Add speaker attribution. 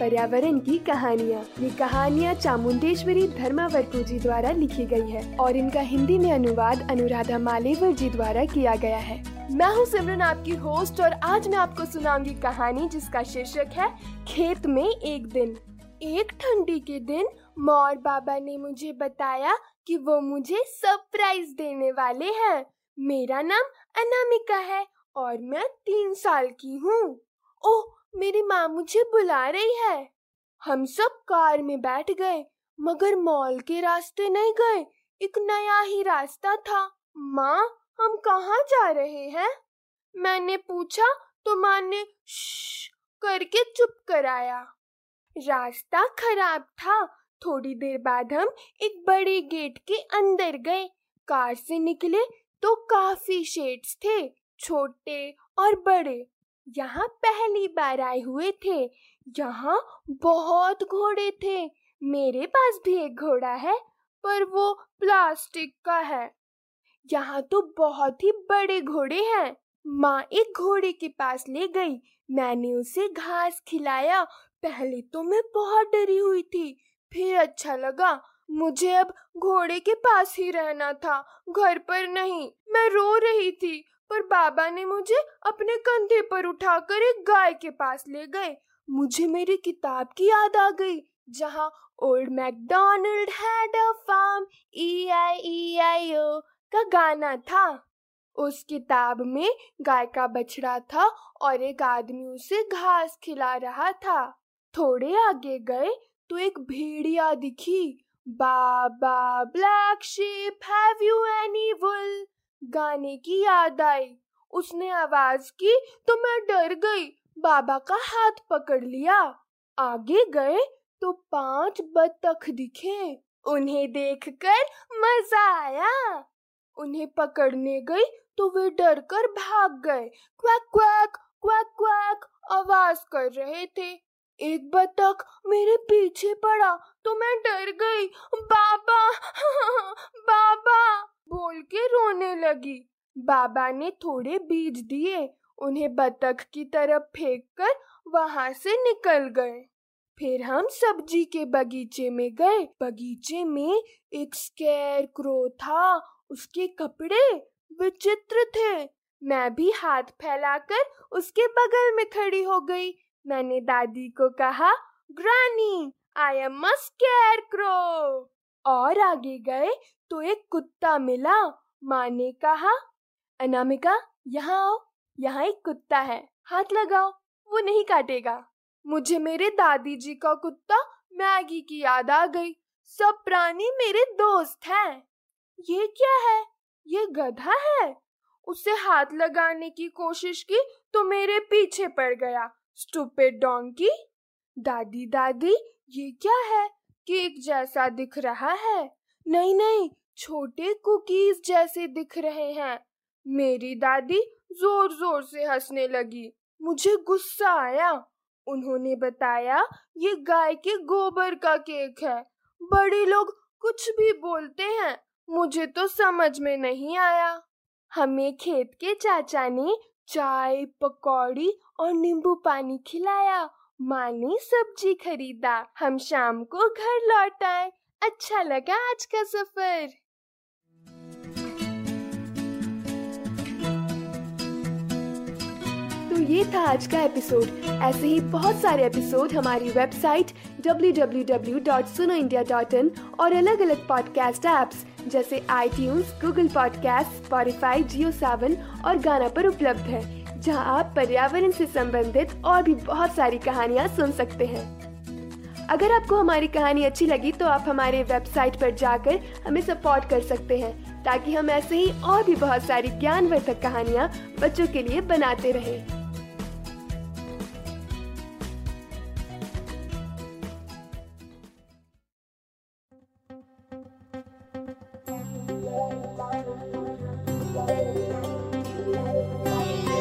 Speaker 1: पर्यावरण की कहानियाँ। ये कहानियाँ चामुंडेश्वरी धर्मावरपू जी द्वारा लिखी गई है और इनका हिंदी में अनुवाद अनुराधा मालेवर जी द्वारा किया गया है। मैं हूँ सिमरन, आपकी होस्ट और आज मैं आपको सुनाऊँगी कहानी जिसका शीर्षक है, खेत में एक दिन। एक ठंडी के दिन, मौर बाबा ने मुझे बताया कि वो मुझे सरप्राइज़ देने वाले हैं। मेरा नाम अनामिका है और मैं तीन साल की हूँ। ओह मेरी माँ मुझे बुला रही है। हम सब कार में बैठ गए, मगर मॉल के रास्ते नहीं गए। एक नया ही रास्ता था। माँ, हम कहाँ जा रहे हैं? मैंने पूछा तो माँ ने करके चुप कराया। रास्ता खराब था। थोड़ी देर बाद हम एक बड़े गेट के अंदर गए। कार से निकले तो काफ़ी शेड्स थे, छोटे और बड़े। यहाँ पहली बार आए हुए थे। यहाँ बहुत घोड़े थे। मेरे पास भी एक घोड़ा है, पर वो प्लास्टिक का है। यहाँ तो बहुत ही बड़े घोड़े हैं। माँ एक घोड़े के पास ले गई। मैंने उसे घास खिलाया। पहले तो मैं बहुत डरी हुई थी। फिर अच्छा लगा। मुझे अब घोड़े के पास ही रहना था। घर पर नहीं। मैं रो रही थी। पर बाबा ने मुझे अपने कंधे पर उठाकर एक गाय के पास ले गए। मुझे मेरी किताब की याद आ गई, जहाँ old McDonald had a farm E I E I O का गाना था। उस किताब में गाय का बछड़ा था और एक आदमी उसे घास खिला रहा था। थोड़े आगे गए तो एक भेड़िया दिखी। Baa baa black sheep have you any wool गाने की याद आई। उसने आवाज़ की तो मैं डर गई। बाबा का हाथ पकड़ लिया। आगे गए तो पाँच बत्तख दिखे। उन्हें देखकर मज़ा आया। उन्हें पकड़ने गई तो वे डर कर भाग गए। क्वैक क्वैक क्वैक क्वैक, आवाज़ कर रहे थे। एक बतख मेरे पीछे पड़ा तो मैं डर गई। बाबा बाबा, बोल के रोने लगी। बाबा ने थोड़े बीज दिए, उन्हें बतख की तरफ़ फेंक कर वहाँ से निकल गए। फिर हम सब्ज़ी के बगीचे में गए। बगीचे में एक स्केर क्रो था, उसके कपड़े विचित्र थे। मैं भी हाथ फैलाकर उसके बगल में खड़ी हो गई। मैंने दादी को कहा, granny I am scarecrow और आगे गए तो एक कुत्ता मिला। माँ ने कहा, अनामिका, यहाँ आओ, यहाँ एक कुत्ता है, हाथ लगाओ, वो नहीं काटेगा। मुझे मेरे दादी जी का कुत्ता मैगी की याद आ गई, सब प्राणी मेरे दोस्त हैं। ये क्या है? ये गधा है? उसे हाथ लगाने की कोशिश की तो मेरे पीछे पड़ गया। स्टूपिड डोंकी दादी दादी ये क्या है? केक जैसा दिख रहा है। नहीं नहीं, छोटे कुकीज जैसे दिख रहे हैं। मेरी दादी ज़ोर ज़ोर से हंसने लगी। मुझे गुस्सा आया। उन्होंने बताया, ये गाय के गोबर का केक है। बड़े लोग कुछ भी बोलते हैं, मुझे तो समझ में नहीं आया। हमें खेत के चाचा ने चाय, पकौड़ी और नींबू पानी खिलाया। माँ ने सब्ज़ी खरीदा। हम शाम को घर लौट आए। अच्छा लगा आज का सफ़र। ये था आज का एपिसोड ऐसे ही बहुत सारे एपिसोड हमारी वेबसाइट www.sunoindia.in और अलग अलग पॉडकास्ट ऐप्स जैसे आई Google podcast Spotify Jio Saavn और गाना पर उपलब्ध है, जहाँ आप पर्यावरण से संबंधित और भी बहुत सारी कहानियाँ सुन सकते हैं। अगर आपको हमारी कहानी अच्छी लगी तो आप हमारे वेबसाइट पर जाकर हमें सपोर्ट कर सकते हैं, ताकि हम ऐसे ही और भी बहुत सारी ज्ञानवर्धक कहानियाँ बच्चों के लिए बनाते रहें। Thank you.